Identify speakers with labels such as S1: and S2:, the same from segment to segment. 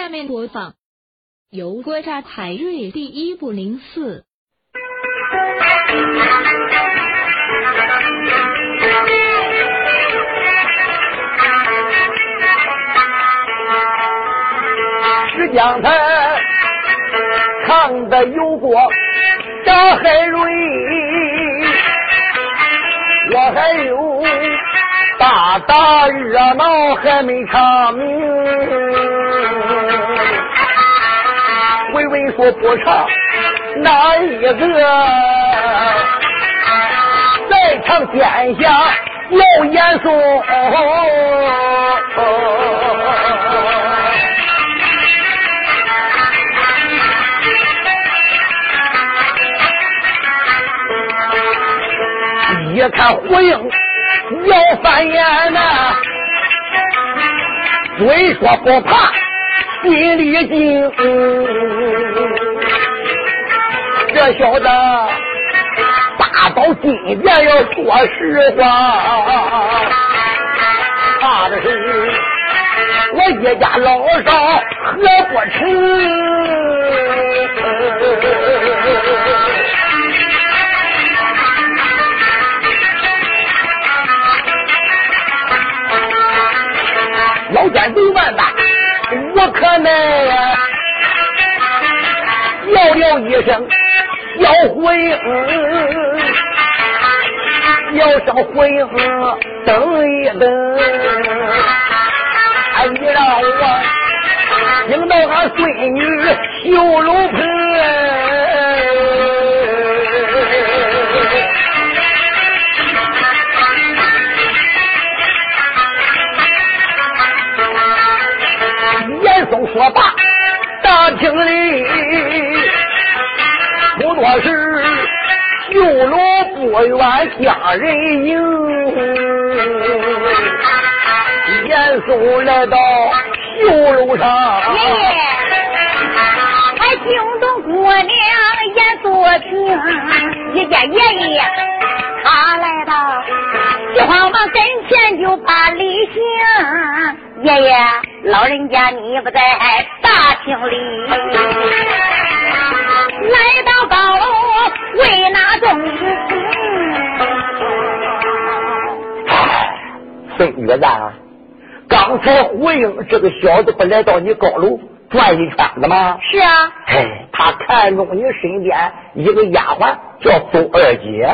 S1: 下面播放由国家海瑞第一部零四。
S2: 石江台唱的有过张海瑞，我还有大大热闹还没唱明。说不唱哪一个？在唱殿下要严肃。一看胡应要翻眼呐，嘴说不怕。心里惊，这小子大到今天要说实话，怕的是我一家老少喝不成。老奸贼万般。我可能叫了一声要回应，要声回应，等一等。哎，你让我听到俺孙女绣楼盆。我爸，大厅里不多时，绣楼不远家人迎。严嵩来到绣楼上，
S3: 爷爷，还惊动姑娘严素平，一见爷爷，他来到，急慌忙跟前就把礼行。爷爷，老人家你不在大厅里，来到高楼为哪中？
S2: 孙女子，刚才胡英这个小子不来到你高楼转一圈子吗？
S3: 是啊。
S2: 哎，他看中你身边一个丫鬟叫周二姐，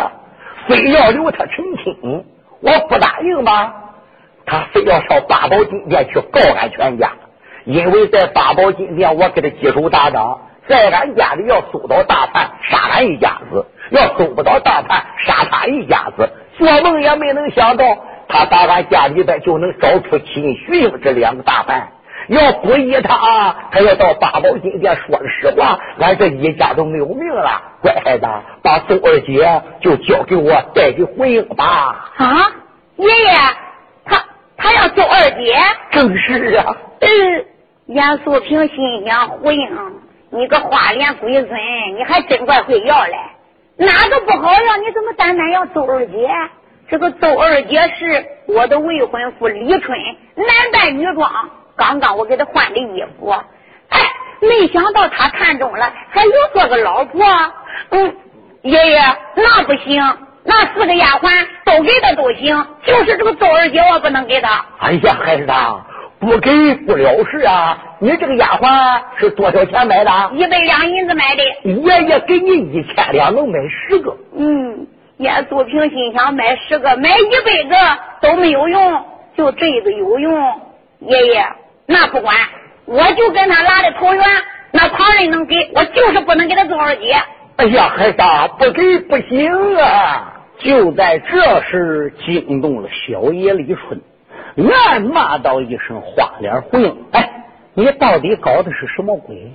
S2: 非要留她成亲，我不答应吗？他非要上八宝金殿去告俺全家，因为在八宝金殿我给他接手打仗，在俺家里要搜到大叛，杀俺一家子；要搜不到大叛，杀他一家子。做梦也没能想到，他打俺家里边就能找出秦徐英这两个大叛。要不依他啊，他要到八宝金殿说了实话，俺这一家都没有命了。乖孩子，把周二姐就交给我带给回应吧。
S3: 啊，爷爷。他要揍二姐，
S2: 正是啊。
S3: 嗯，严素平心想：胡英，你个花脸鬼孙，你还真怪会要嘞。哪个不好要？你怎么单单要揍二姐？这个揍二姐是我的未婚夫李春，男扮女装。刚刚我给他换的衣服，哎，没想到他看中了，还有做个老婆。嗯，爷爷，那不行。那四个丫鬟都给他都行，就是这个周二姐我不能给他。
S2: 哎呀，孩子，不给不了事啊！你这个丫鬟是多少钱买的？
S3: 一百两银子买的。
S2: 爷爷给你一千两，能买十个。
S3: 嗯，严素平心想买十个，买一百个都没有用，就这个有用。爷爷，那不管，我就跟他拉的投缘，那旁人能给我，就是不能给他周二姐。
S2: 哎呀，孩子，不给不行啊！就在这时，惊动了小爷李春，暗骂道一声：“花脸胡英，哎，你到底搞的是什么鬼？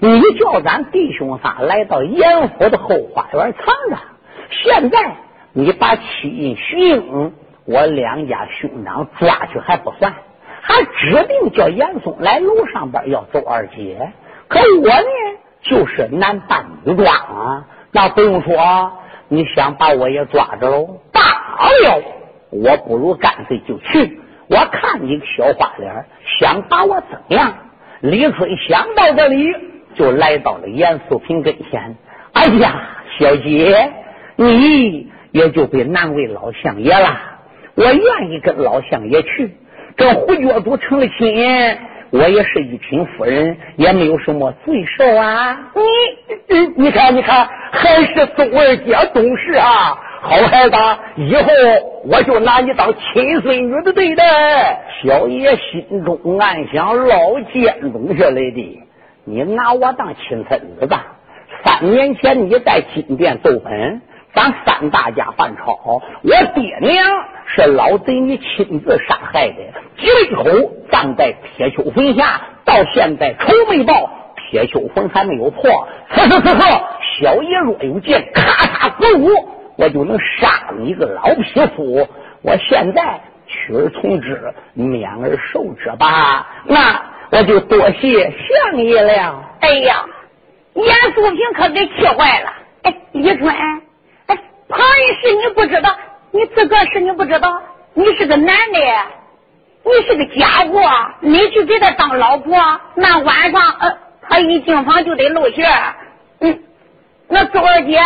S2: 你叫咱弟兄仨来到严府的后花园藏着，现在你把七印徐英，我两家兄长抓去还不算，还指定叫严嵩来楼上边要揍二姐。可我呢，就是男扮女装啊，那不用说。”你想把我也抓着喽？罢了，我不如干脆就去。我看你个小花脸，想把我怎么样？李春想到这里，就来到了严素萍跟前。哎呀，小姐，你也就别难为老相爷了。我愿意跟老相爷去，跟胡觉都成了亲。我也是一品夫人，也没有什么罪受啊。
S3: 你
S2: 你你看，你看，还是宗二姐懂事啊。好孩子，以后我就拿你当亲孙女的对待。小爷心中暗想：老奸东下来的，你拿我当亲孙子吧？三年前你在金殿斗本，咱三大家犯吵，我爹娘是老贼，你亲自杀害的，几日后葬在铁丘坟下，到现在仇没报，铁丘坟还没有破。此时此刻，小爷若有剑，咔嚓子舞。我就能杀你一个老匹夫！我现在取而从之，免而受之吧。那我就多谢相爷了。
S3: 哎呀，严素萍可给气坏了。哎，李春，哎，旁人是你不知道，你自个是你不知道，你是个男的，你是个家伙，你去给他当老婆，那晚上呃，他一进房就得露馅。嗯，那周二姐。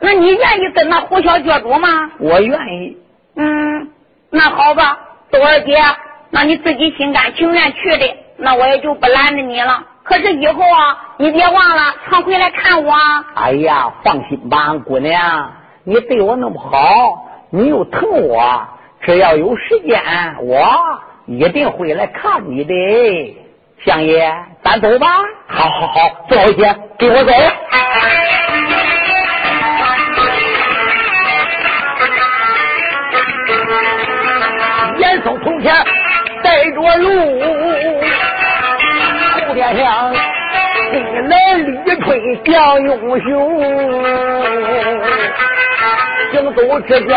S3: 那你愿意跟那胡小角主吗？
S2: 我愿意。
S3: 嗯，那好吧，周二姐，那你自己心甘情愿去的，那我也就不拦着你了。可是以后啊，你别忘了常回来看我。
S2: 哎呀，放心吧，姑娘，你对我那么好，你又疼我，只要有时间，我一定会来看你的。相爷，咱走吧。
S3: 好好好，周二姐，跟我走。
S2: 走从前带着路，后天上进来李春将英雄，行走之间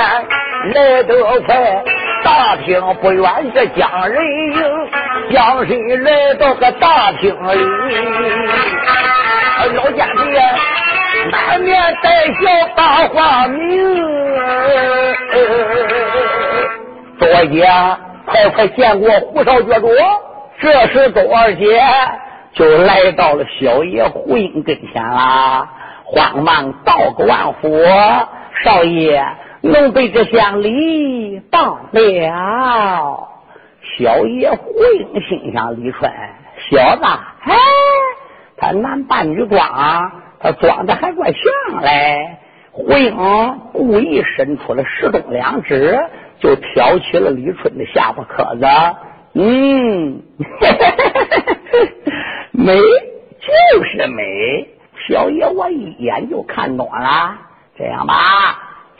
S2: 来得快，大厅不远是江人营，江人来到个大厅里，老家弟满面带笑把话明。周二姐，快快见过胡少觉主。这时，周二姐就来到了小爷胡英跟前啦，慌忙道个万福。少爷，奴婢这厢礼到了。小爷胡英心想：李春小子，哎，他男扮女装，他装的还怪像嘞。胡英故意伸出了十动两指。就挑起了李春的下巴壳子，嗯，美就是美，小爷我一眼就看懂了。这样吧，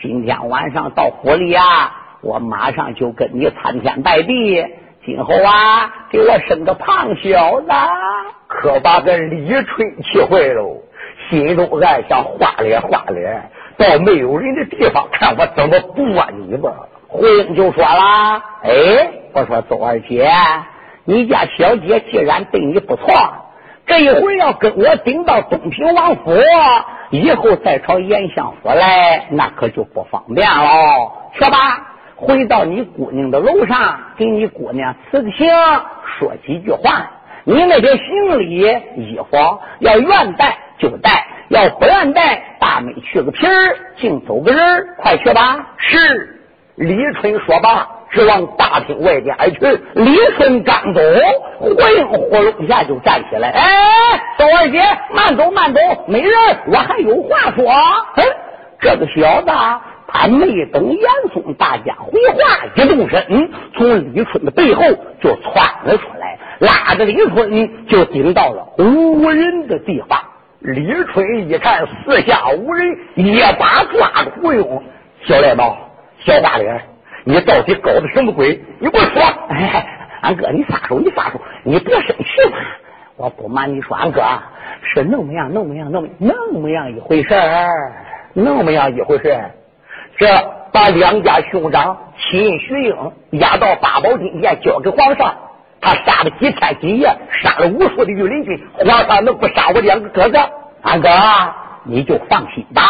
S2: 今天晚上到府里啊，我马上就跟你参天拜地。今后啊，给我生个胖小子，可把这李春气坏喽，心中暗想：花脸花脸，到没有人的地方，看我怎么剥你吧。胡英就说了：“哎，我说周二姐，你家小姐既然对你不错，这一回要跟我顶到东平王府，以后再朝延相府来，那可就不方便喽。去吧，回到你姑娘的楼上，给你姑娘辞个行，说几句话。你那些行李衣服要愿带就带，要不愿带，大美去个皮儿，净走个人，快去吧。
S3: 是。”
S2: 李春说罢，直往大厅外边而去。李春刚走，胡应呼隆下就站起来。哎，周二姐，慢走慢走，没人，我还有话说。哎，这个小子，他没等严嵩大家回话，一动身，从李春的背后就窜了出来，拉着李春就顶到了无人的地方。李春一看四下无人，一把抓住胡用，小来宝。小大脸，你到底搞的什么鬼？你给我说！哎，俺哥，你撒手，你撒手，你别生气嘛！我不瞒你说，俺哥是那么样，那么样，那么那么样一回事儿，那么样一回事。这把两家兄长秦徐英押到八宝金殿，交给皇上。他杀了几天几夜，杀了无数的御林军，皇上能不杀我两个哥哥？俺哥，你就放心吧。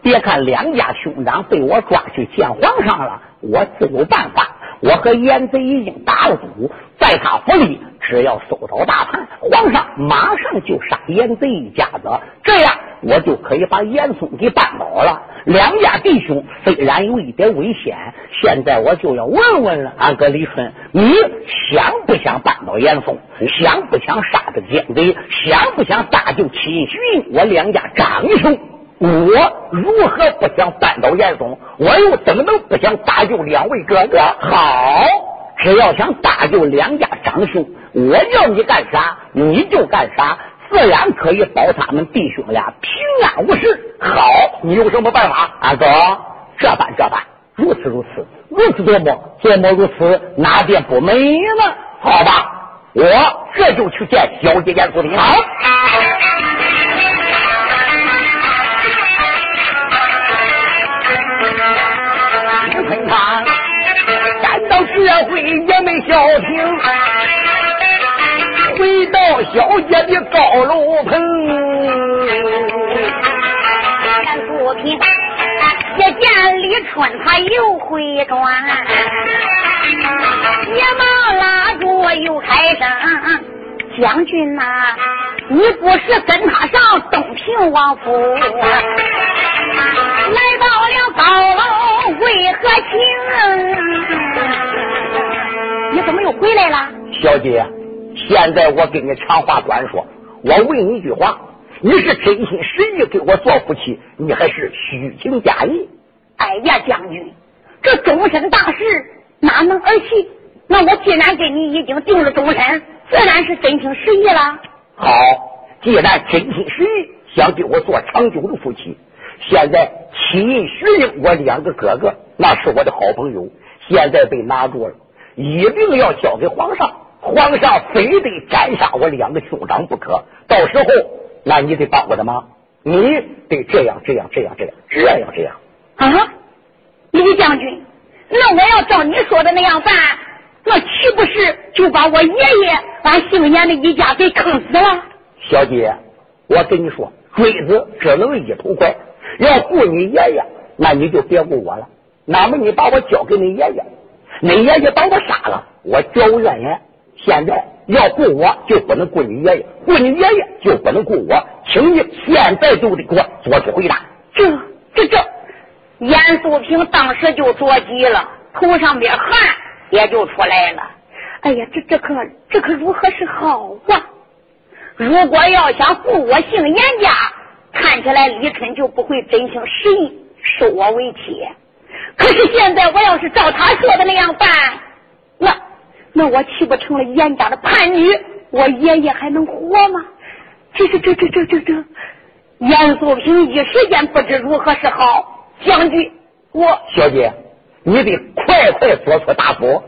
S2: 别看两家兄长被我抓去见皇上了，我自有办法。我和严贼已经打了赌，在他府里，只要搜到大盘，皇上马上就杀严贼一家子，这样我就可以把严嵩给扳倒了。两家弟兄虽然有一点危险，现在我就要问问了，俺哥李春，你想不想扳倒严嵩？想不想杀这奸贼？想不想搭救齐徐我两家长兄？我如何不想扳倒严嵩？我又怎么能不想搭救两位哥哥？好，只要想搭救两家长兄，我要你干啥你就干啥，自然可以保他们弟兄俩平安无事。好，你有什么办法？阿哥，这般这般，如此如此，如此多么，多么如此，哪点不美呢？好吧，我这就去见小姐严素林。好。学会也没消停，回到小姐的高楼棚。
S3: 严素平一见李春，他又回转，连忙拉住又开声：“将军呐，你不是跟他上东平王府，来到了高楼为何情？”你怎么又回来了，
S2: 小姐？现在我跟你长话短说，我问你一句话：你是真心实意给我做夫妻，你还是虚情假意？
S3: 哎呀，将军，这终身大事哪能儿戏？那我既然跟你已经定了终身，自然是真心实意了。
S2: 好，既然真心实意想跟我做长久的夫妻，现在齐徐英我两个哥哥那是我的好朋友，现在被拿住了。一定要交给皇上，皇上非得斩杀我两个兄长不可。到时候，那你得帮我的忙，你得这样这样这样这样这样这样
S3: 啊！李将军，那我要照你说的那样办，那岂不是就把我爷爷把姓严的一家给坑死了？
S2: 小姐，我跟你说，锥子只能一头拐，要顾你爷爷，那你就别顾我了。那么你把我交给你爷爷。你爷爷把我杀了，我绝无怨言。现在要顾我，就不能顾你爷爷；顾你爷爷，就不能顾我。请你现在就得给我做出回答。
S3: 这、这、这，严素平当时就着急了，头上边汗也就出来了。哎呀，这、这可、这可如何是好啊？如果要想顾我姓严家，看起来李春就不会真心实意收我为妻。可是现在我要是照他说的那样办，那那我岂不成了严家的叛女？我爷爷还能活吗？这这这这这这这，严素萍一时间不知如何是好。将军，我
S2: 小姐，你得快快做出答复。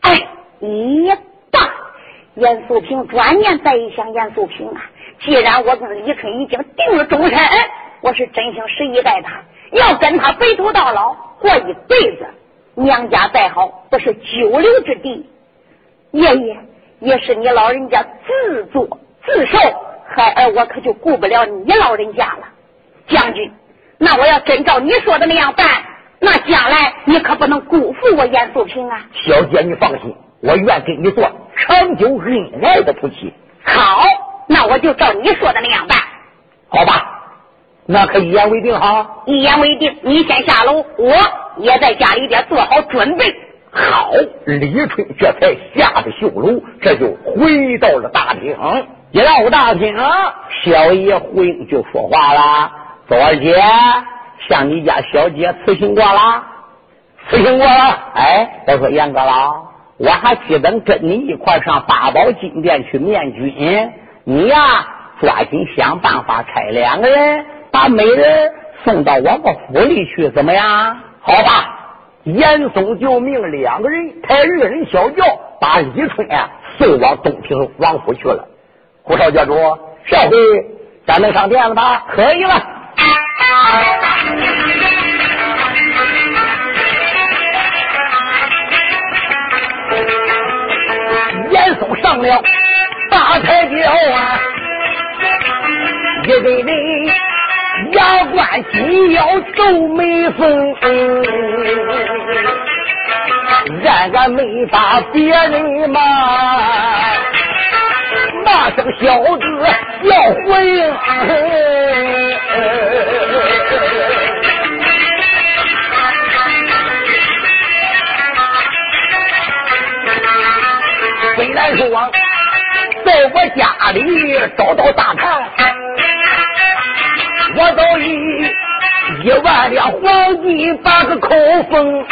S3: 哎，一罢。严素萍转念再一想，严素萍啊，既然我跟李春已经定了终身，我是真心实意待他。要跟他白头到老，过一辈子，娘家再好，不是久留之地。爷爷也是你老人家自作自受，孩儿我可就顾不了你老人家了。将军，那我要真照你说的那样办，那将来你可不能辜负我严素平啊！
S2: 小姐，你放心，我愿跟你做长久恩爱的夫妻。
S3: 好，那我就照你说的那样办，
S2: 好吧？那可一言为定哈！
S3: 一言为定，你先下楼，我也在家里边做好准备。
S2: 好，李春这才下的绣楼，这就回到了大厅。一到大厅，小爷胡英就说话了：“左二姐向你家小姐辞行过了，辞行过了。哎，我说严哥老，我还记得跟你一块上八宝金殿去面君，你呀抓紧想办法差两个人。”把美人送到我们府里去，怎么样？好吧，严嵩就命两个人抬二人小轿，把李春啊送往东平王府去了。胡少教主，这回咱能上殿了吧？可以了。严嵩上了大台阶啊，一个人。牙关紧要皱眉峰，俺俺没把别人骂，骂声小子要回应。虽然说在我家里找到大盘，我早已一万两黄金把个口封。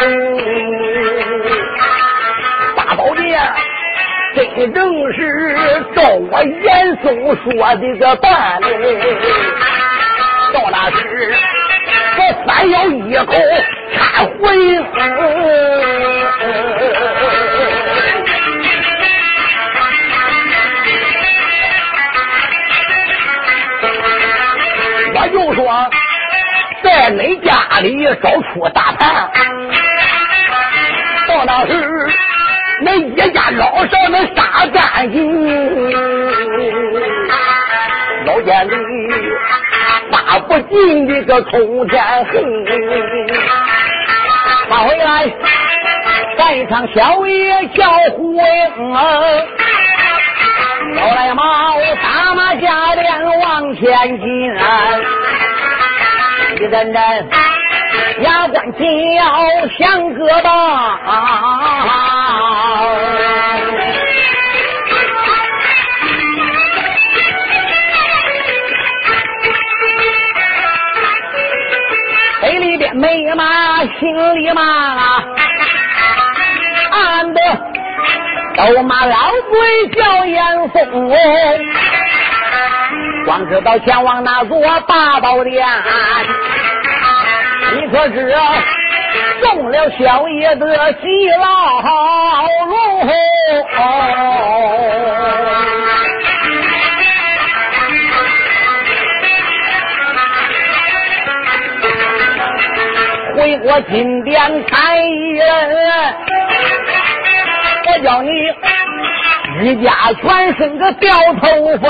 S2: 大宝殿真正是照我严嵩说的个办嘞，到那时我反咬一口插回在你家里找出大盘，到那时那一家老少能杀干净，老见的杀不尽的个通天恨，他回来干一场小爷叫虎鹰啊！老来马打马加鞭往前进，阵阵牙关紧要响胳膊。嘴里边没骂，心里骂，暗的。都骂老鬼叫严嵩，光知道前往那座大宝殿，你可知中了小爷的喜牢笼？回我金殿看一人。我叫你一家全生个掉头发，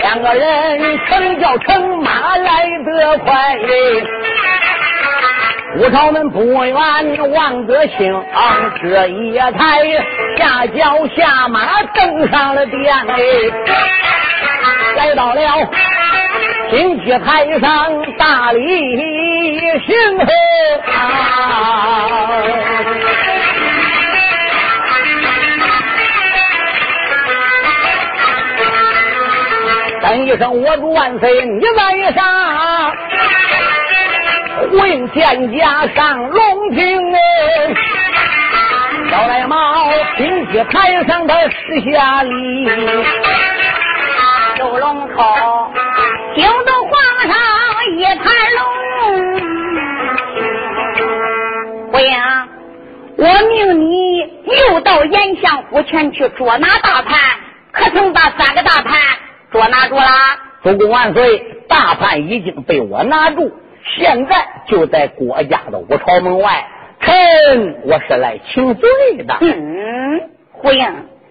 S2: 两个人成叫成马来得快，武朝门不远望德兴，这一抬下轿下马登上了殿，来到了金旗台上大礼行啊！喊一声我主万岁！你在上，混天家上龙庭哎！小来猫金旗台上的施下里，
S3: 九龙头，惊动皇上一盘龙。回英，我命你又到严相府前去捉拿大盘，可曾把三个大盘？捉拿住了，
S2: 主公万岁！大判已经被我拿住，现在就在郭家的五朝门外。臣我是来请罪的。
S3: 嗯，胡英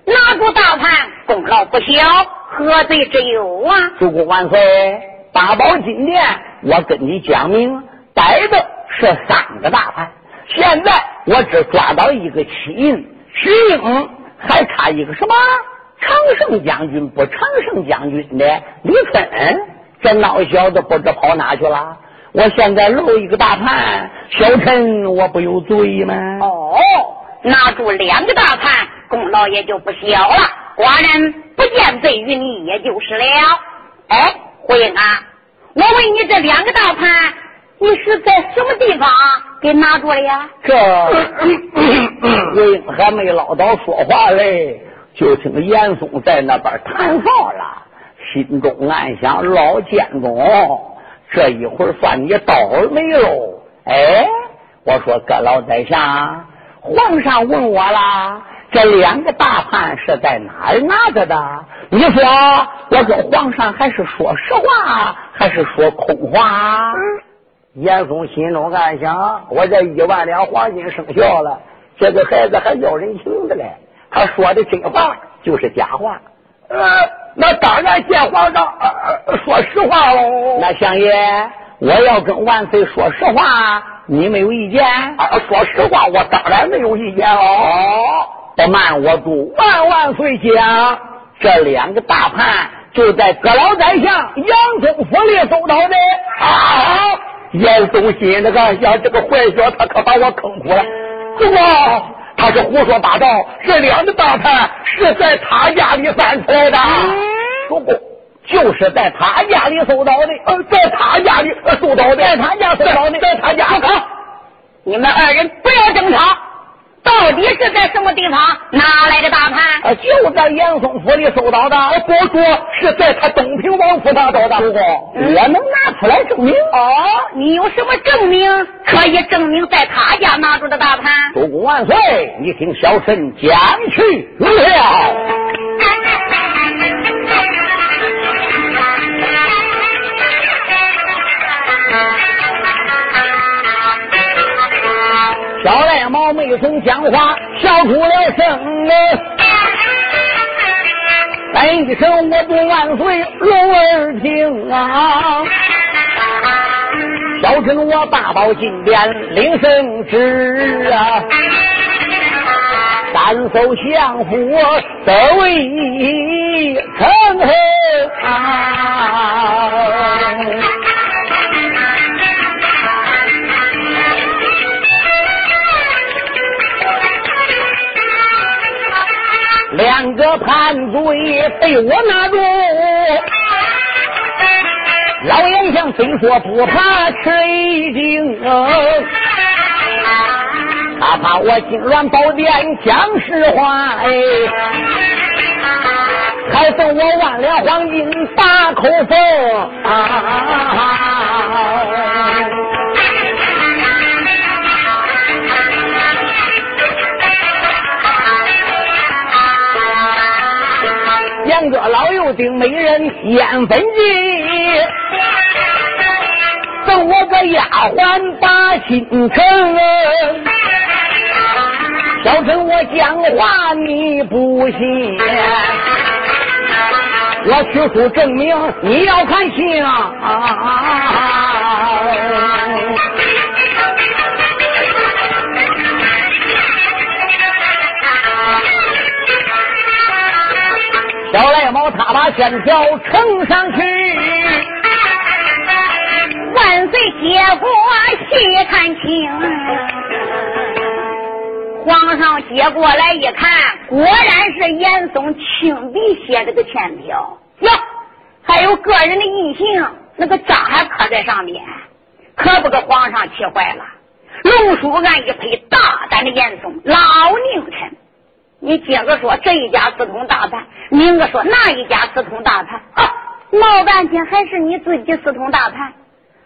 S3: 拿住大判，功劳不小，何罪之有啊？
S2: 主公万岁！八宝金殿，我跟你讲明，逮的是三个大判，现在我只抓到一个七印石英，还差一个什么？常胜将军不常胜将军的李春，这孬小子不知跑哪去了。我现在露一个大盘，小陈我不有罪吗？
S3: 哦，拿住两个大盘，功劳也就不小了。寡人不见罪于你，也就是了。哎，胡英啊，我问你，这两个大盘，你是在什么地方给拿住了呀？
S2: 这胡英还没唠叨说话嘞。就听严嵩在那边谈话了，心中暗想：老监公，这一会儿算你倒霉喽！哎，我说阁老宰相，皇上问我啦，这两个大判是在哪儿拿着的？你说，我跟皇上还是说实话，还是说空话？严嵩心中暗想：我这一万两黄金生效了，这个孩子还要人情的嘞。他说的真话就是假话，呃，那当然见皇上呃说实话喽。那相爷，我要跟万岁说实话，你没有意见？啊，说实话，我当然没有意见哦。不瞒我主万万岁讲，这两个大盘就在阁老宰相杨宗府里收到的。啊！严嵩心那个呀，这个坏小子他可把我坑苦了。不过他是胡说八道，这两个大盘是在他家里翻出来的。不过就是在他家里搜到的，呃，在他家里搜到的，在他家搜到的，在他家。
S3: 你们二人不要争吵。到底是在什么地方拿来的大盘？
S2: 就在严嵩府里收到的。不说是在他东平王府上找的。主公，我能拿出来证明。
S3: 哦，你有什么证明可以证明在他家拿住的大盘？
S2: 主公万岁！你听小臣讲去了。小赖猫没曾讲话，笑出了声。来一声我祝万岁，龙儿听啊！小臣我大宝金殿领圣旨啊，三艘相府得为成啊！两个叛贼被我拿住，老严相虽说不怕吃一惊，他怕我金銮宝殿讲实话，哎，还送我万两黄金打口风。两个老幼丁美人烟粉计，赠我个丫鬟把心疼。小臣我讲话你不信，我取出证明你要看清。小赖他把线条呈上去，
S3: 万岁接过细看清。皇上接过来一看，果然是严嵩亲笔写这个欠条哟，还有个人的印信，那个章还刻在上面，可不给皇上气坏了。龙书案一配，大胆的严嵩，老宁臣。你接着说这一家私通大盘，明个说那一家私通大盘啊？闹半天还是你自己私通大盘？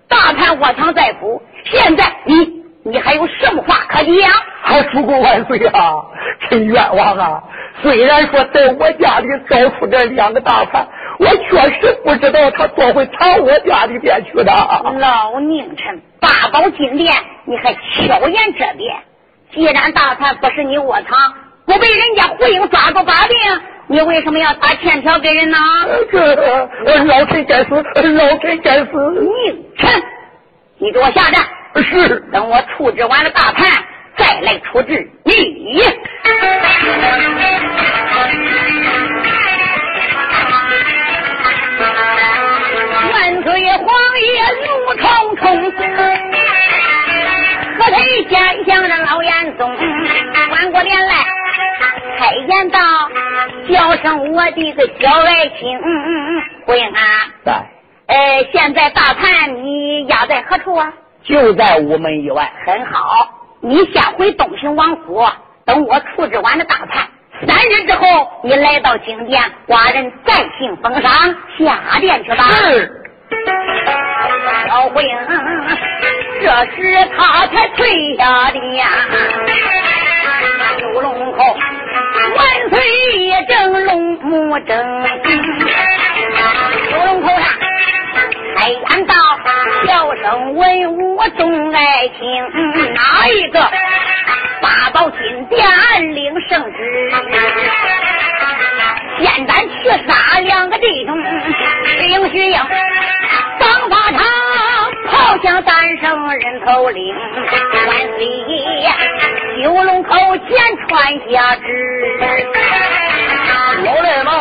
S3: 大盘窝藏在府，现在你你还有什么话可讲？
S2: 还主公万岁啊！臣冤枉啊！虽然说在我家里找出这两个大盘，我确实不知道他多会藏我家里边去的。
S3: 老宁臣，八宝金殿，你还巧言这边？既然大盘不是你窝藏。不被人家胡英抓住把柄，你为什么要打欠条给人呢？
S2: 这老臣该死，老臣该死！
S3: 你臣，你给我下站。
S2: 是，
S3: 等我处置完了大盘，再来处置你。万岁皇爷怒冲冲，可谁见相的老严嵩，转过脸来。开言道：“叫声我的个小爱卿，回啊！
S2: 在。
S3: 呃，现在大盘你押在何处啊？
S2: 就在午门以外。
S3: 很好，你先回东平王府，等我处置完了大盘，三日之后你来到京殿，寡人再行封赏，下殿去吧。
S2: 是。
S3: 小回应，这时他才退下的呀。九龙口。万岁爷正龙目睁，九龙口上。开言道：“小生文武众爱听，哪一个？八宝金殿领圣旨？现在去杀两个弟兄，徐英、徐英，方法场炮响三声人头领，万岁爷九龙口前传下旨，
S2: 老赖毛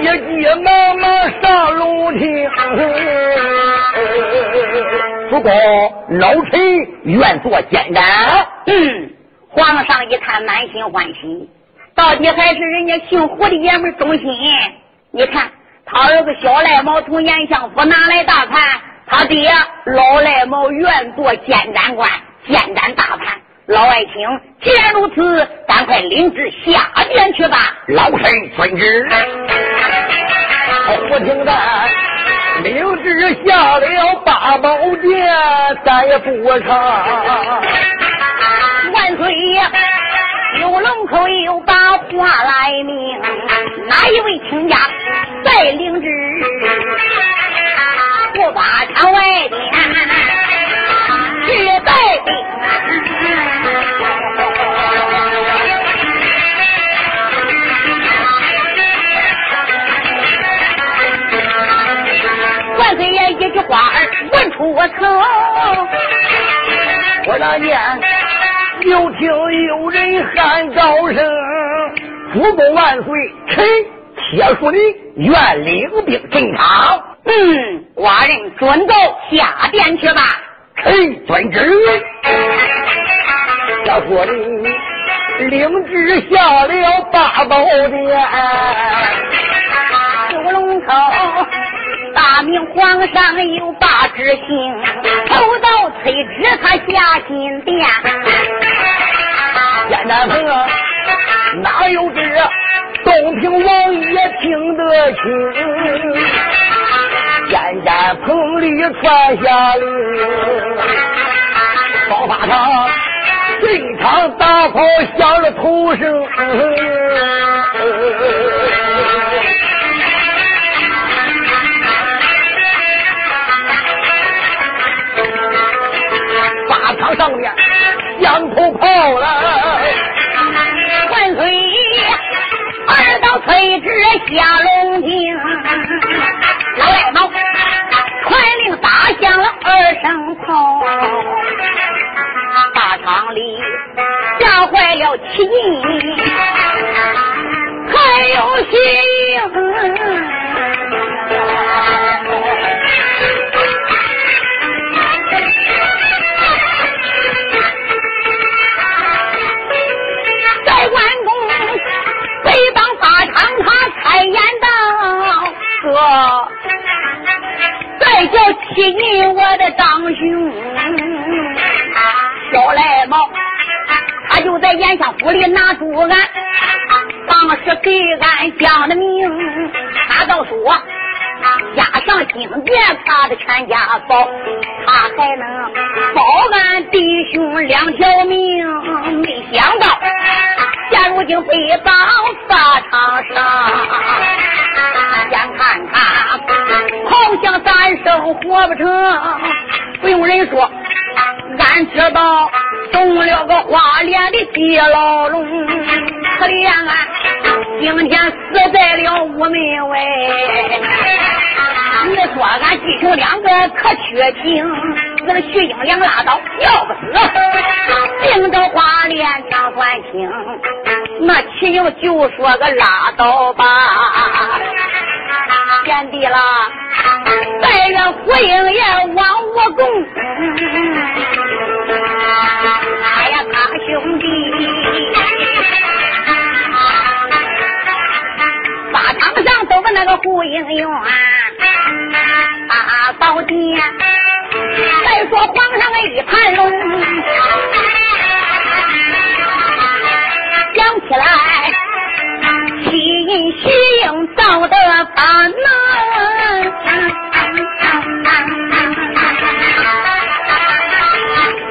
S2: 一急忙忙上龙庭，不过老臣愿做监斩。
S3: 嗯，皇上一看满心欢喜，到底还是人家姓胡的爷们忠心。你看，他有个小赖毛从延相府拿来大盘，他爹老赖毛愿做监斩官，监斩大。老爱卿，既然如此，赶快领旨下殿去吧。
S2: 老臣遵旨。我听得领旨下了八宝殿，再也不长。
S3: 万岁呀，九龙口又把话来明，哪一位亲家再领旨？不把朝外边问出我口，
S2: 我那年又听有人喊高声：“主公万岁！臣铁树林愿领兵进场。”
S3: 嗯，寡人准到下殿去吧。
S2: 臣遵旨。铁树林领旨下了八宝殿，
S3: 九龙口。大明皇上有大旨行，头到催旨他下金殿。
S2: 简单平啊，哪有这东平王爷听得清？简单棚里传下令，爆发场这场大炮响了头声。上面响头炮了，
S3: 万岁二道催旨下龙井，老赖猫传令打响了二声炮，大堂里吓坏了七印，还有心。再叫欺引我的长兄小赖毛，他就在严相府里拿住俺，当时给俺讲的名，他倒说押上金殿，他的全家宝，他还能保俺弟兄两条命。没想到，现如今被绑法场上。先看看，好像咱生活不成。不用人说，俺知道中了个花脸的地牢笼，可怜俺今天死在了屋门外。你说俺弟兄两个可缺情，那个徐英良拉倒，要不死，病着花脸强算清。那齐英就说个拉倒吧。贤弟了，但愿胡英爷往我供。哎呀，他兄弟，法场上走个那个胡英元，大宝殿。再说皇上的一盘龙，想起来。吸引徐英造的法能，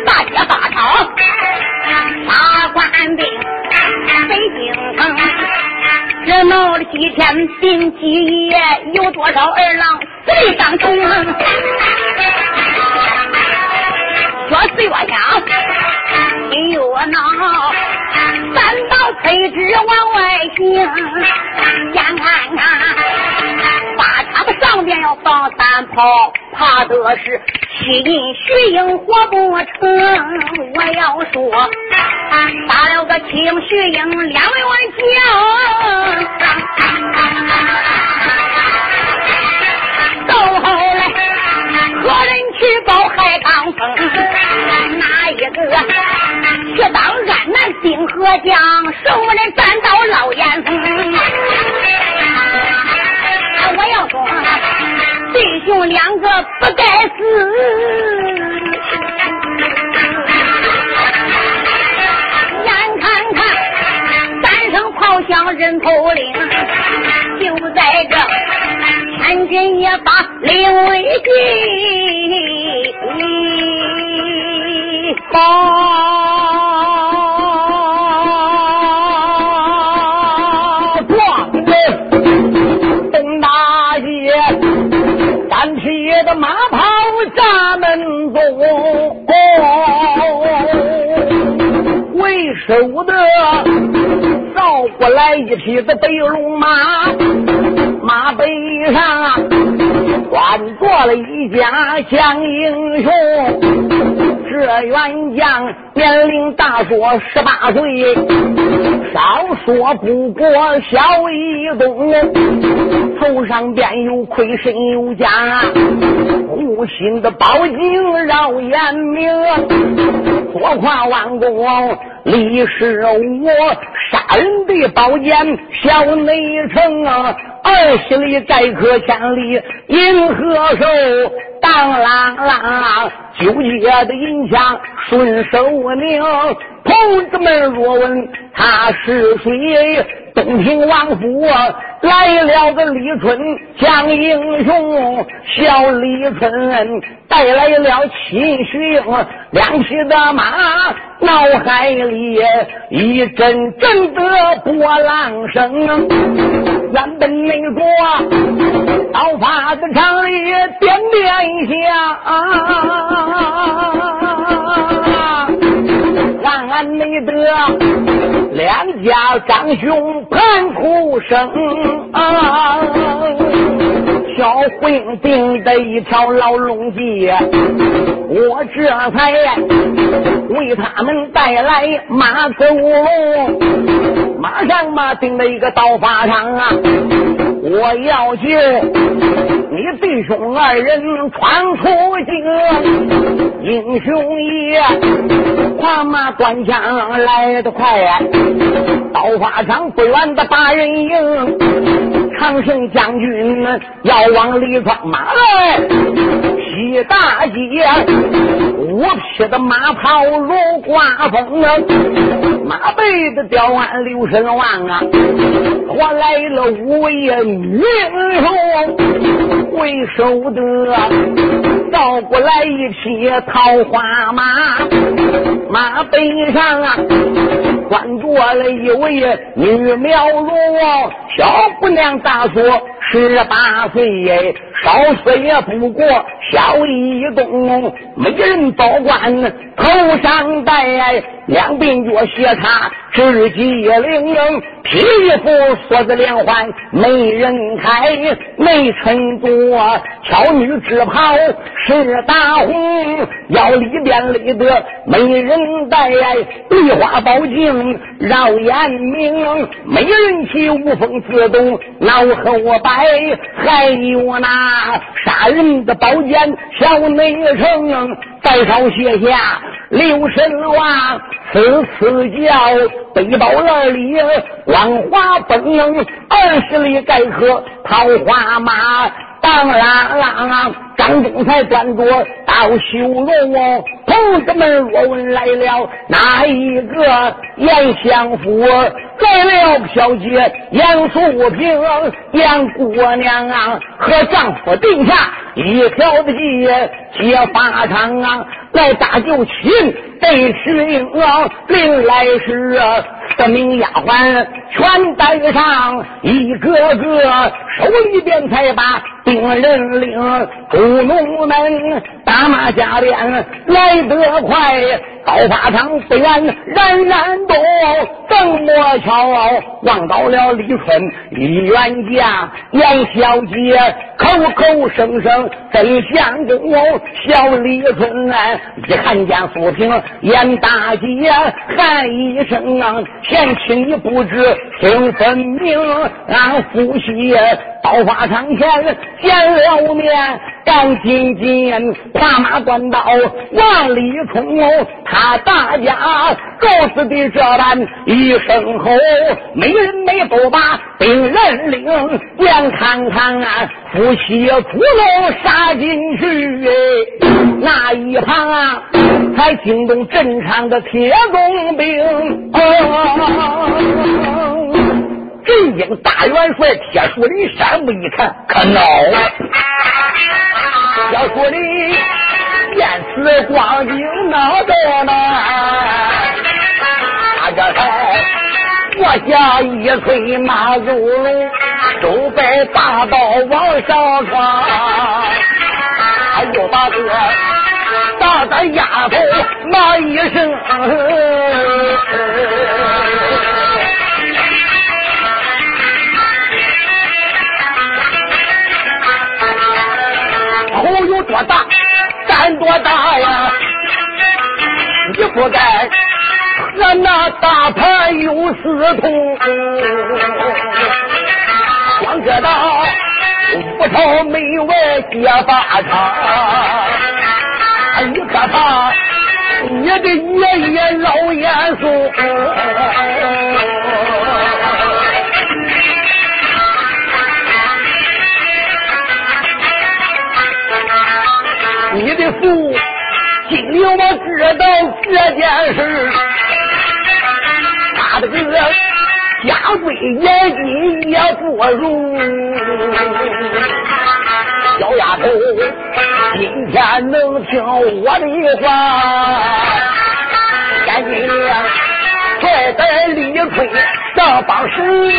S3: 大街大场杀官兵，北京城这闹了几天，病几夜，有多少儿郎最伤重？说岁月香，心又恼。三道催旨往外行，眼看看上边要放三炮，怕的是欺阴虚应活不成。我要说，打了个清徐英两万将，到后来何人去报海棠峰？哪一个去当安南定河将？手里斩到老烟风。不该死。眼看看三声炮响人头领，就在这千军也把令危急，
S2: 保匹的白龙马，马背上端坐了一家将英雄。这员将年龄大说十八岁，少说不过小一冬，头上便有盔身有甲，护心的宝镜绕眼明，左跨弯弓，李是我杀人的宝剑小内城啊，二十里载客千里银河手，当啷啷纠结的银枪顺手拧，同志们若问他是谁，东平王府来了个李春将英雄，小李春带来了秦徐英两匹的马，脑海里一阵阵的波浪声，原本那个刀法的场里点点响。让俺没得两家长兄盘哭声啊！小混定的一条老龙记，我这才为他们带来马走龙，马上嘛定了一个刀法上啊！我要救你弟兄二人闯出京，英雄爷，跨马端枪来得快！刀法上不远的八人营，长胜将军要往里闯马来，西大街五匹的马跑如刮风啊，马背的吊鞍刘神王啊，我来了五位女英雄为首的，倒过来一匹桃花马，马背上啊关着了一位女苗罗，小姑娘大说十八岁耶，少岁也不过小一动，美人宝冠头上戴，两鬓角斜插雉鸡翎，皮肤锁子连环没人开，没成多巧女之袍是大红，腰里边勒得没人戴，梨花宝镜绕眼明，没人骑无风自动脑后白，还有那杀人的宝剑小内城，再朝卸下刘神王，此次叫背包儿里光华奔，二十里盖河桃花马。当啷啷，张忠才端着刀修罗，同志们若问来了哪一个严相府？来了小姐杨素萍，杨姑娘啊，和丈夫定下一条的街，结发场啊，来打救亲，得吃应啊，另来时啊四名丫鬟全带上，一个个手里边才把定人领，工农们打马加鞭来得快，刀法场虽然人人多，更莫巧望到了李春李元家严小姐，口口声声真相公，小李春啊，一看见苏平严大姐喊一声啊，前情你不知听分明，俺夫妻刀法场前见了面。赶紧紧，跨马端刀往里冲，他大家告辞的这般一声吼，没人没不把兵人领，眼看看啊，夫妻苦肉杀进去，那一旁啊，才惊动镇上的铁弓兵。震惊大元帅铁树林山木一看，可恼了。要说你见此光景闹得呢，他这才坐下一催马入笼，手摆大刀往上闯，又把这大胆丫头骂一声。多大呀！你不该和那大盘有私通，光知道五朝门外结巴场，你可怕你的爷爷老严嵩。我知道这件事，他的个家规严谨也不如。小丫头，今天能听我的话，赶紧快带李逵上帮时。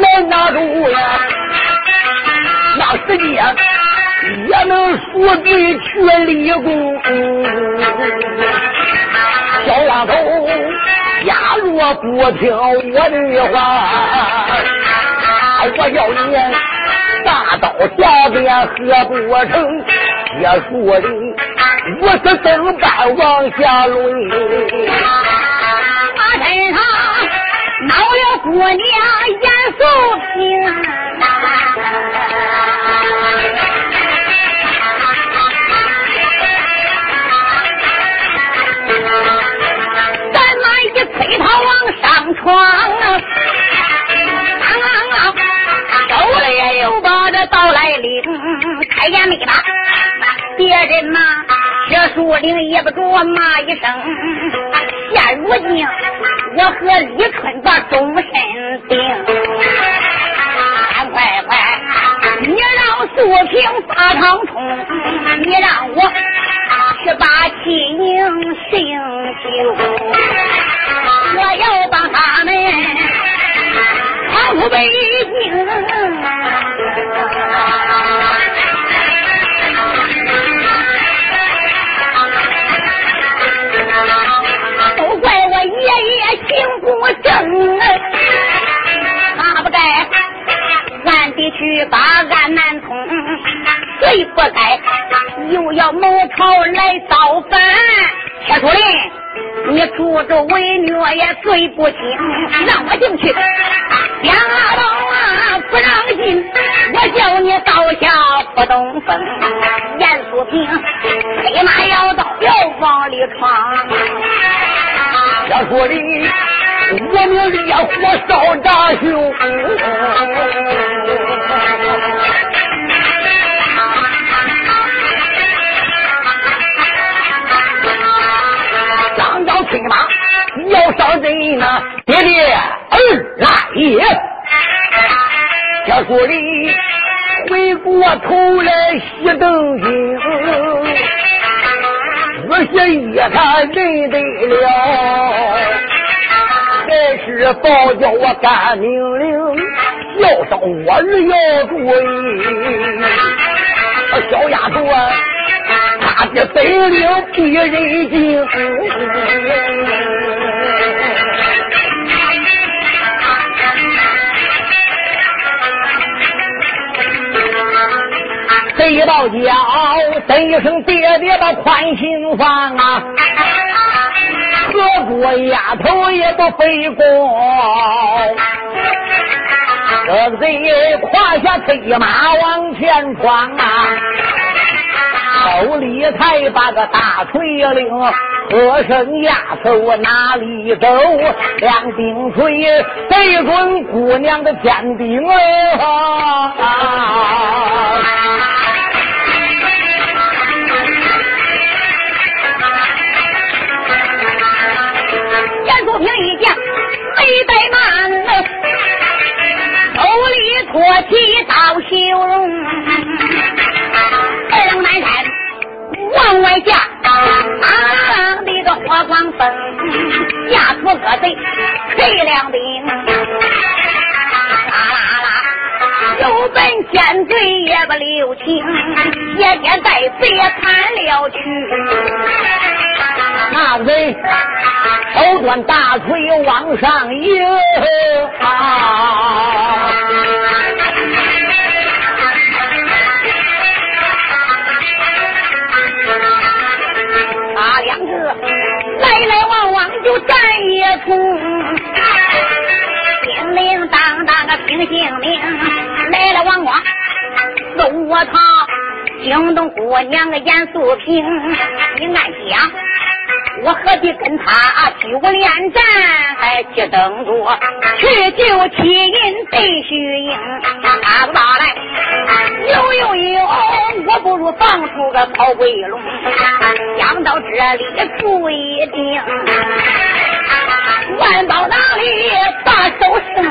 S2: 来拿住呀，那时间也能赎罪去立功。小丫头，假若不听我的话，我要你大刀下边何不成？铁树的，我是登班往下抡。
S3: 我身上。闹了姑娘严素萍，咱妈一推他往上闯，手里又把这刀来领，开眼没把别人骂，这树林也不着骂一声，现如今。我和李春把终身定，快快，你让素萍发堂冲，你让我去把气宁醒醒，我要帮他们闯出北京。爷爷行不正，他不该俺得去把俺难通，谁不该又要谋朝来造反？铁树林，你助纣为虐也罪不轻，让我进去，两刀啊不让进，我叫你刀下不动风。严素平黑马摇刀要往里闯。
S2: 要说里，我命烈火烧炸胸，张张催马要上阵呐，爹爹儿来也！要说里，回过头来熄灯睛。仔细一看，认得了，还是报叫我干命令，要上我儿要注意。小丫头啊，他的本领比人精。贼报叫，一声爹爹的宽心房啊！何国丫头也不费功，这贼胯下催马往前闯啊！手里才把个大锤领，喝声丫头哪里走？两顶锤对准姑娘的天顶啊！
S3: 托起刀修容，二龙南山往外架，啊，的个火光风，吓出个贼，黑两兵，啦啦啦，有本奸贼也不留情，也别带贼砍了去。
S2: 大贼手端大锤往上迎啊！
S3: 他两个来来往往就战一通，叮铃当当的听性命，来来往往揍我他，惊动姑娘严素萍，你暗想。我何必跟他举武连战，还去等着去救七银对虚应？他不打来，有有有，我不如放出个曹鬼龙，想到这里不一定，万宝囊里把手伸。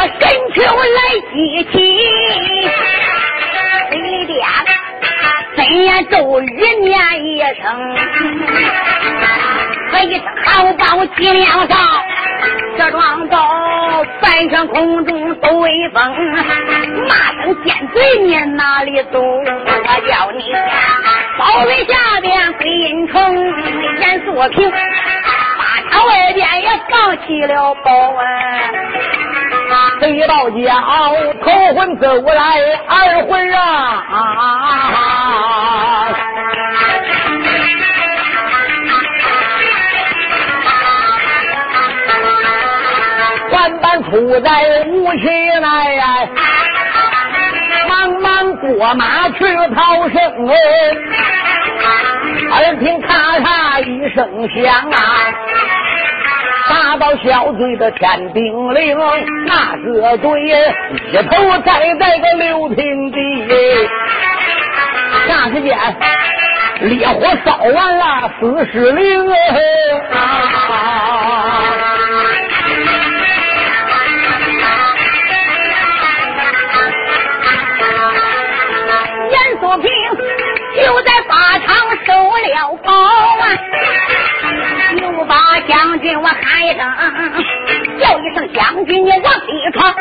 S3: 我神球来激起，嘴里边真言咒语念一声，喝一声好宝脊梁上，这双刀翻上空中都威风，骂声尖嘴念哪里走？我叫你包围下边归阴城，严素平，八场外边也放弃了保安。
S2: 贼道叫，头魂走来，二婚啊！万般苦在无锡来，忙忙过马去逃生。耳听咔嚓一声响啊！到小嘴的天顶岭，那个队一头栽在个六平地。霎时间，烈火烧完了四十岭。
S3: 严素平就在法场受了包啊。把将军我喊一声，叫一声将军你往里闯，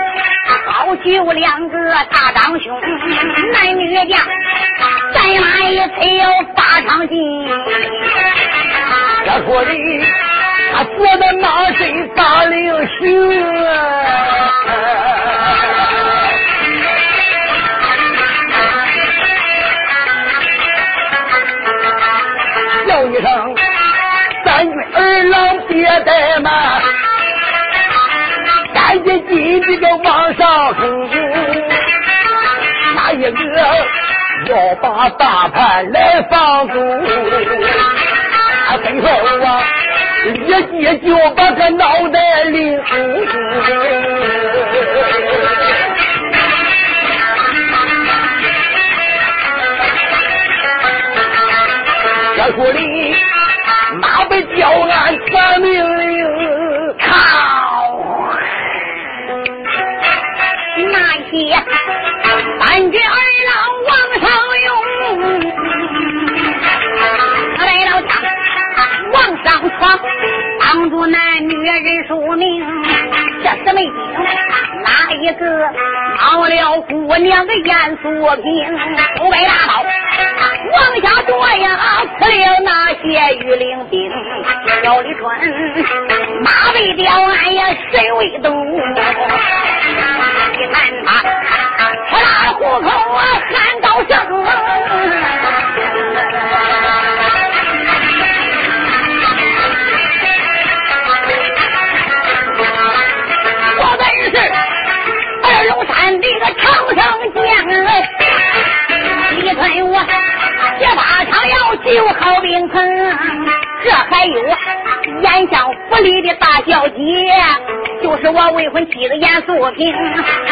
S3: 好就两个大长兄，男女将，再马一催要发场进。
S2: 要说的，他坐的马身大领行。往上冲。哪一个要把大盘来放走？他最后啊，一接就把个脑袋领。要说你。三军二郎王少勇，
S3: 他来到墙往上闯，帮助男女人数命，这四妹兵哪一个熬了姑娘的严肃平，五百大刀。往下夺呀，可了那些御林兵，小李春马未雕鞍呀，身未动。你看他吃老虎口啊难刀相我本是二龙山的个长生将你推我这把长摇救好兵这还有啊眼角不利的大小姐。是我未婚妻的严素萍，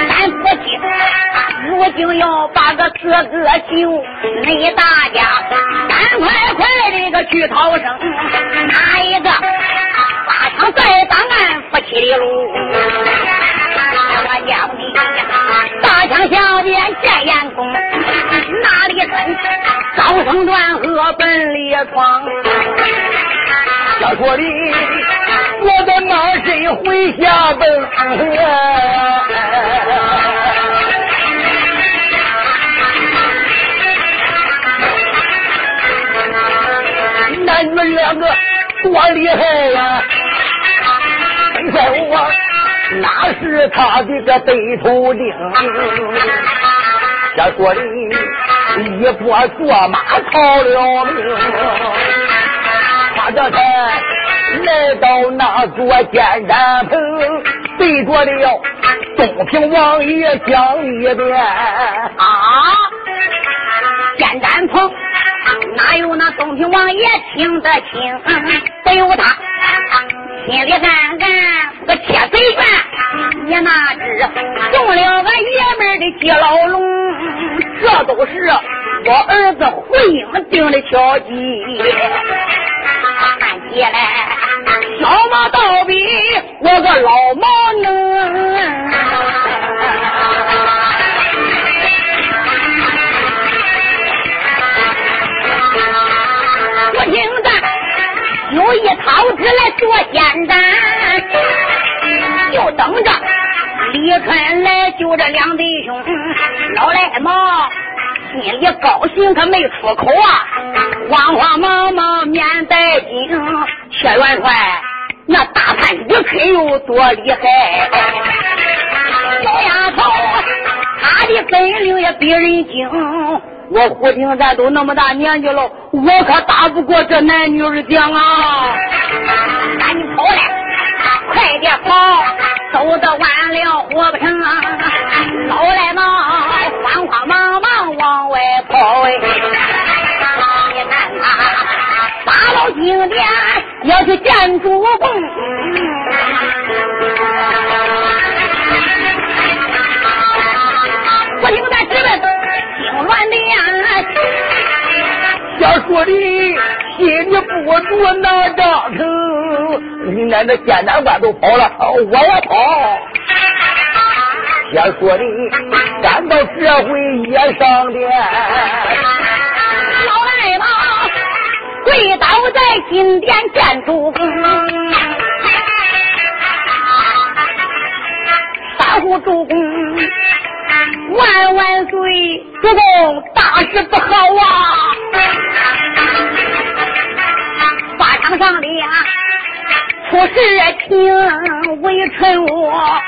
S3: 咱夫妻如今要把个哥哥救，你大家赶快快的个去逃生，哪一个八场在档案夫妻的路，我叫你。大枪小剑见眼功，哪里跟高声断河奔烈闯？
S2: 小说里我的马身回下奔，那你们两个多厉害呀！在我。那是他的个背头钉，这说的一波坐马逃了命，他这才来到那座剑山棚，对着了东平王爷讲一遍
S3: 啊，剑山棚哪有那东平王爷听得清？得有他。心里暗暗个铁嘴拳，你哪知中了俺爷们的接牢笼？这都是我儿子胡英定的条件。看起来小毛倒比我个老毛能。我听着。有一套纸来做简单，就等着李春来救这两弟兄。老赖毛心里高兴，可没出口啊，慌慌忙忙面带惊。薛元帅那大汉李春有多厉害？小丫头，他的本领也比人精。我胡听，咱都那么大年纪了，我可打不过这男女儿将啊！赶紧跑来，快点跑，走得晚了活不成啊。老来忙，慌慌忙忙往外跑哎！你看他八宝金殿要去见主公，我听咱直问。乱的呀！
S2: 小说的心里不住那张疼，你奶奶艰难关都跑了，我也跑。小说的赶到这回也上殿，
S3: 老赖嘛跪倒在金殿见主公，三呼主公。万万岁！主公，大事不好啊！法场上的出事情，为臣我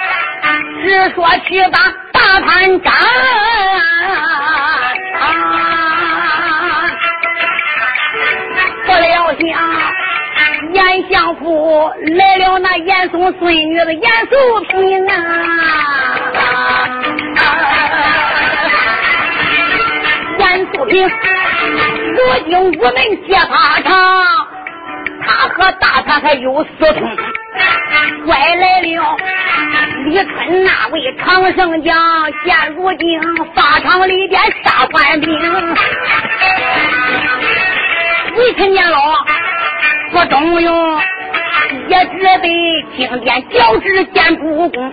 S3: 只说去把大探长。不料想严相府来了，那严嵩孙女的严素平啊！严素平，如今午门接法场，他和大他还有私通，拐来了李春那位长胜将，现如今法场里边杀官兵，李春年老不中用。也只得经殿交旨见主公，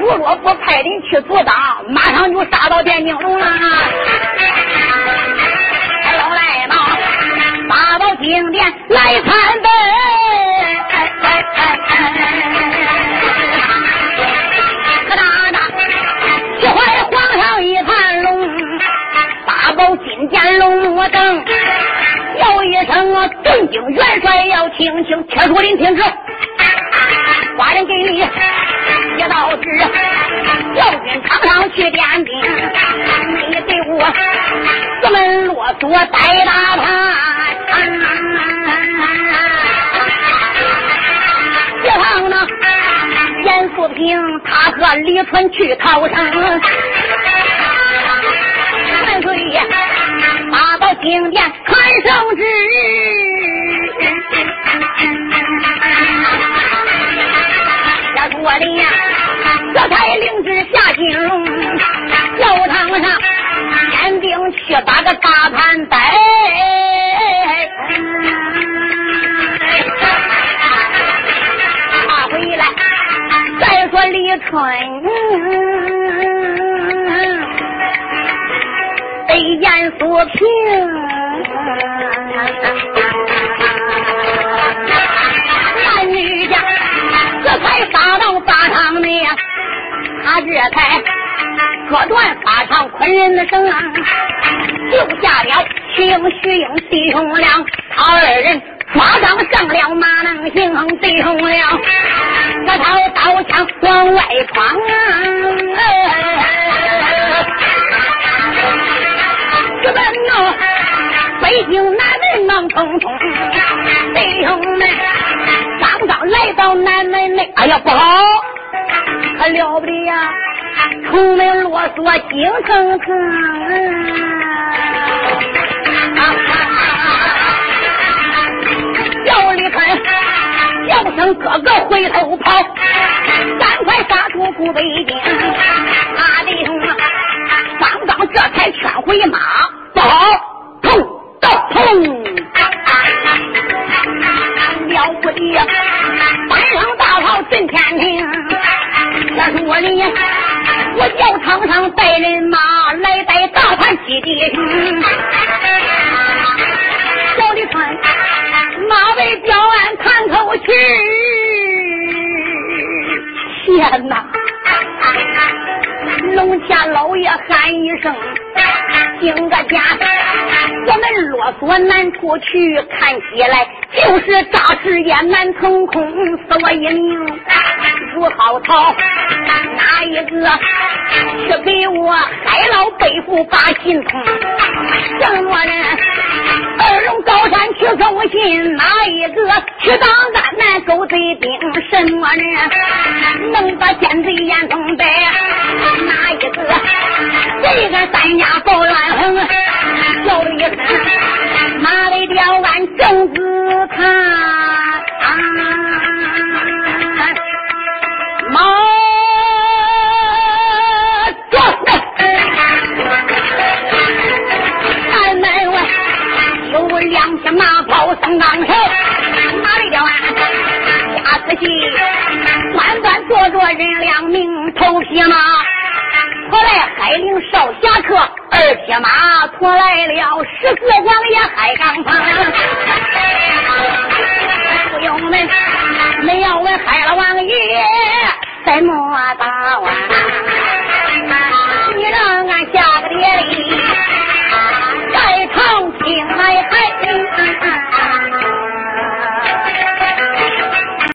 S3: 如若不派人去阻挡，马上就杀到汴京了。八宝金殿来参拜。可大大，坐怀皇上一盘龙，八宝金殿龙我等。叫一声啊，正经元帅要听清，铁柱林听旨，寡人给你接到旨，调军场上去点兵，你给我四门啰嗦带大盘。这趟呢，严素平他和李春去逃城。大到金殿传圣旨，这才领旨下金龙，教堂上天兵去把个大盘摆，他回来再说李春。被严素平，男女家这才杀到法场内，他这才割断法场捆人的绳，救下了徐英、徐英弟兄俩，他二人抓上上了马，能行弟兄俩，这套刀枪往外闯。直奔闹北京南门忙匆匆，弟兄们刚刚来到南门内，哎呀不好，可了不得呀！出门啰嗦惊腾腾，叫李坤叫声哥哥回头跑，赶快杀出古北京，啊弟兄啊！刚刚这才劝回马，不好，砰，到砰，了不得呀，三声大炮震天庭。那是我的，我教场上带人马来带大盘基地。小李川，马尾标鞍看头去，天哪！龙家老爷喊一声：“惊个家，我们啰嗦难出去，看起来就是诈尸也难腾空。死我一命如好逃，哪一个去给我海老背负把心痛？什么人？二龙高山去送信，哪一个去当安南狗贼兵？什么人能把奸贼眼中带？哪一个？这个三家报乱横，叫一声马尾吊鞍正子看，马转南门外有两匹马跑上当手，马尾吊鞍下仔细，端端坐着人两名头匹马。驮来海陵少侠客二匹马，驮来了十四王爷海刚峰。不用问你要问海老王爷怎么打啊你让俺下个碟里再唱起来嗨。